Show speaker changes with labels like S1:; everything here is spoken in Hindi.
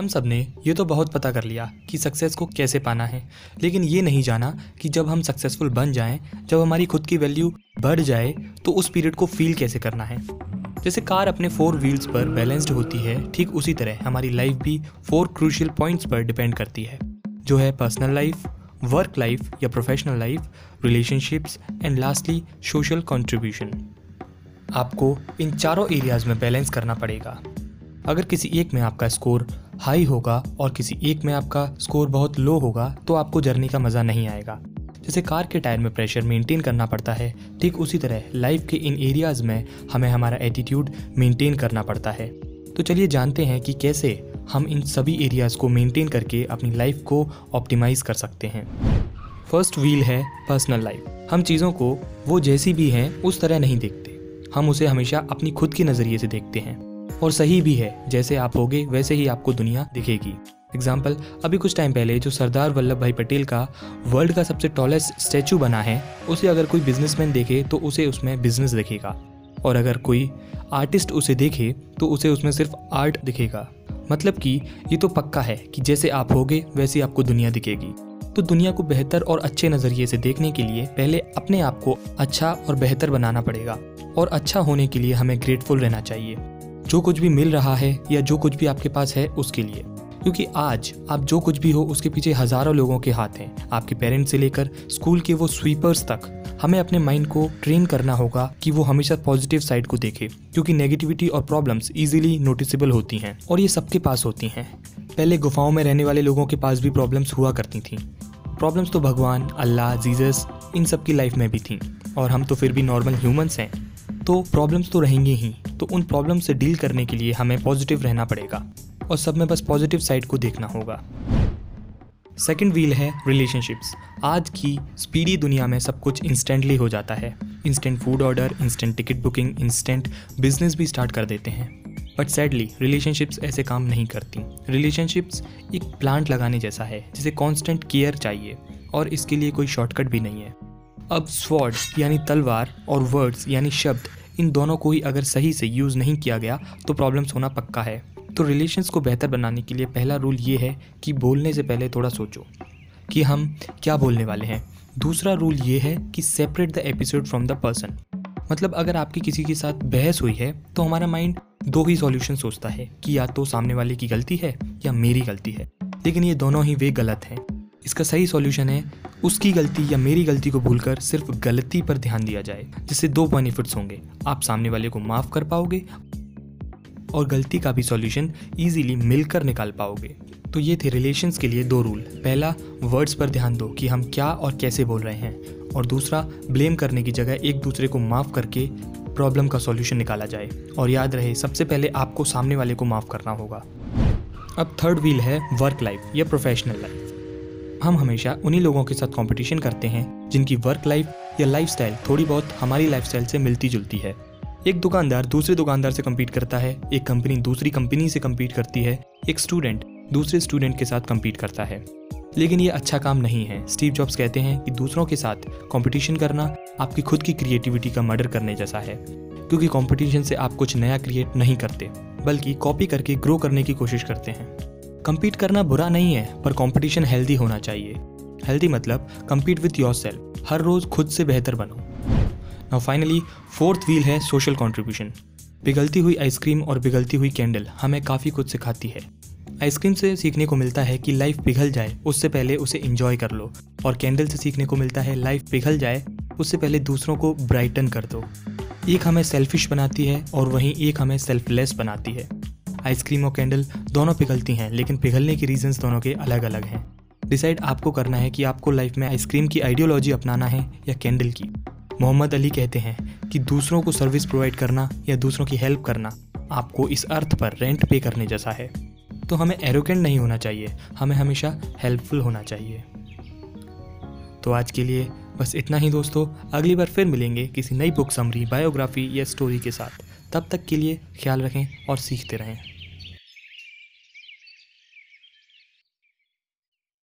S1: हम सबने ये तो बहुत पता कर लिया कि सक्सेस को कैसे पाना है। लेकिन ये नहीं जाना कि जब हम सक्सेसफुल बन जाएँ, जब हमारी खुद की वैल्यू बढ़ जाए तो उस पीरियड को फील कैसे करना है। जैसे कार अपने फोर व्हील्स पर बैलेंस्ड होती है ठीक उसी तरह हमारी लाइफ भी फोर क्रूशियल पॉइंट्स पर डिपेंड करती है। जो है पर्सनल लाइफ वर्क लाइफ या professional life relationships and lastly social contribution आपको इन चारों एरियाज़ में बैलेंस करना पड़ेगा। अगर किसी एक में आपका स्कोर हाई होगा और किसी एक में आपका स्कोर बहुत लो होगा तो आपको जर्नी का मज़ा नहीं आएगा। जैसे कार के टायर में प्रेशर मेंटेन करना पड़ता है, ठीक उसी तरह लाइफ के इन एरियाज़ में हमें हमारा एटीट्यूड मेंटेन करना पड़ता है। तो चलिए जानते हैं कि कैसे हम इन सभी एरियाज़ को मेंटेन करके अपनी लाइफ को ऑप्टिमाइज़ कर सकते हैं। फ़र्स्ट व्हील है पर्सनल लाइफ हम चीज़ों को वो जैसी भी हैं, उस तरह नहीं देखते। हम उसे हमेशा अपनी खुद के नज़रिए से देखते हैं। और सही भी है, जैसे आप होगे, वैसे ही आपको दुनिया दिखेगी। एग्ज़ाम्पल अभी कुछ टाइम पहले जो सरदार वल्लभ भाई पटेल का वर्ल्ड का सबसे टॉलेस्ट स्टैचू बना है, उसे अगर कोई बिजनेसमैन देखे तो उसे उसमें बिज़नेस दिखेगा। और अगर कोई आर्टिस्ट उसे देखे तो उसे उसमें सिर्फ़ आर्ट दिखेगा। मतलब कि ये तो पक्का है कि जैसे आप होगे, वैसे आपको दुनिया दिखेगी। तो दुनिया को बेहतर और अच्छे नज़रिए से देखने के लिए पहले अपने आप को अच्छा और बेहतर बनाना पड़ेगा। और अच्छा होने के लिए हमें ग्रेटफुल रहना चाहिए। जो कुछ भी मिल रहा है या जो कुछ भी आपके पास है उसके लिए। क्योंकि आज आप जो कुछ भी हो, उसके पीछे हज़ारों लोगों के हाथ हैं। आपके पेरेंट्स से लेकर स्कूल के वो स्वीपर्स तक, हमें अपने माइंड को ट्रेन करना होगा कि वो हमेशा पॉजिटिव साइड को देखे। क्योंकि नेगेटिविटी और प्रॉब्लम्स इजीली नोटिसेबल होती हैं और ये सबके पास होती हैं। पहले गुफाओं में रहने वाले लोगों के पास भी प्रॉब्लम्स हुआ करती थी। प्रॉब्लम्स तो भगवान, अल्लाह जीसस इन सब की लाइफ में भी थी। और हम तो फिर भी नॉर्मल ह्यूमंस हैं। तो प्रॉब्लम्स तो रहेंगे ही तो उन प्रॉब्लम से डील करने के लिए हमें पॉजिटिव रहना पड़ेगा और सब में बस पॉजिटिव साइड को देखना होगा। सेकेंड व्हील है रिलेशनशिप्स आज की स्पीडी दुनिया में सब कुछ इंस्टेंटली हो जाता है। Instant food order instant ticket booking instant business भी स्टार्ट कर देते हैं। बट सैडली रिलेशनशिप्स ऐसे काम नहीं करती। रिलेशनशिप्स एक प्लांट लगाने जैसा है, जिसे कॉन्स्टेंट केयर चाहिए और इसके लिए कोई शॉर्टकट भी नहीं है। अब स्वॉर्ड यानी तलवार और वर्ड्स यानी शब्द इन दोनों को ही अगर सही से यूज़ नहीं किया गया तो प्रॉब्लम्स होना पक्का है। तो रिलेशंस को बेहतर बनाने के लिए पहला रूल ये है कि बोलने से पहले थोड़ा सोचो कि हम क्या बोलने वाले हैं। दूसरा रूल ये है कि separate the episode from the person मतलब अगर आपकी किसी के साथ बहस हुई है तो हमारा माइंड दो ही सॉल्यूशन सोचता है कि या तो सामने वाले की गलती है या मेरी गलती है। लेकिन ये दोनों ही वे गलत हैं। इसका सही सॉल्यूशन है, उसकी गलती या मेरी गलती को भूलकर सिर्फ़ गलती पर ध्यान दिया जाए, जिससे दो बेनिफिट्स होंगे। आप सामने वाले को माफ़ कर पाओगे और गलती का भी सॉल्यूशन इजीली मिलकर निकाल पाओगे। तो ये थे रिलेशंस के लिए दो रूल पहला वर्ड्स पर ध्यान दो कि हम क्या और कैसे बोल रहे हैं। और दूसरा ब्लेम करने की जगह एक दूसरे को माफ़ करके प्रॉब्लम का सॉल्यूशन निकाला जाए। और याद रहे, सबसे पहले आपको सामने वाले को माफ़ करना होगा। अब थर्ड व्हील है वर्क लाइफ या प्रोफेशनल लाइफ हम हमेशा उन्हीं लोगों के साथ कंपटीशन करते हैं, जिनकी वर्क लाइफ या लाइफस्टाइल थोड़ी बहुत हमारी लाइफस्टाइल से मिलती जुलती है। एक दुकानदार दूसरे दुकानदार से कम्पीट करता है, एक कंपनी दूसरी कंपनी से कम्पीट करती है, एक स्टूडेंट दूसरे स्टूडेंट के साथ कम्पीट करता है। लेकिन ये अच्छा काम नहीं है। स्टीव जॉब्स कहते हैं कि दूसरों के साथ कंपटीशन करना आपकी खुद की क्रिएटिविटी का मर्डर करने जैसा है, क्योंकि कंपटीशन से आप कुछ नया क्रिएट नहीं करते, बल्कि कॉपी करके ग्रो करने की कोशिश करते हैं। कम्पीट करना बुरा नहीं है, पर कंपटीशन हेल्दी होना चाहिए। हेल्दी मतलब कम्पीट विथ योर सेल्फ हर रोज खुद से बेहतर बनो। नाउ फाइनली फोर्थ व्हील है सोशल कॉन्ट्रीब्यूशन पिघलती हुई आइसक्रीम और पिघलती हुई कैंडल हमें काफ़ी कुछ सिखाती है। आइसक्रीम से सीखने को मिलता है कि लाइफ पिघल जाए, उससे पहले उसे इंजॉय कर लो। और कैंडल से सीखने को मिलता है लाइफ पिघल जाए, उससे पहले दूसरों को ब्राइटन कर दो। एक हमें सेल्फिश बनाती है और वहीं एक हमें सेल्फलेस बनाती है। आइसक्रीम और कैंडल दोनों पिघलती हैं, लेकिन पिघलने के रीजंस दोनों के अलग अलग हैं। डिसाइड आपको करना है कि आपको लाइफ में आइसक्रीम की आइडियोलॉजी अपनाना है या कैंडल की। मोहम्मद अली कहते हैं कि दूसरों को सर्विस प्रोवाइड करना या दूसरों की हेल्प करना आपको इस अर्थ पर रेंट पे करने जैसा है। तो हमें एरोकेंट नहीं होना चाहिए, हमें हमेशा हेल्पफुल होना चाहिए। तो आज के लिए बस इतना ही दोस्तों, अगली बार फिर मिलेंगे किसी नई बुक समरी बायोग्राफी या स्टोरी के साथ। तब तक के लिए ख्याल रखें और सीखते रहें।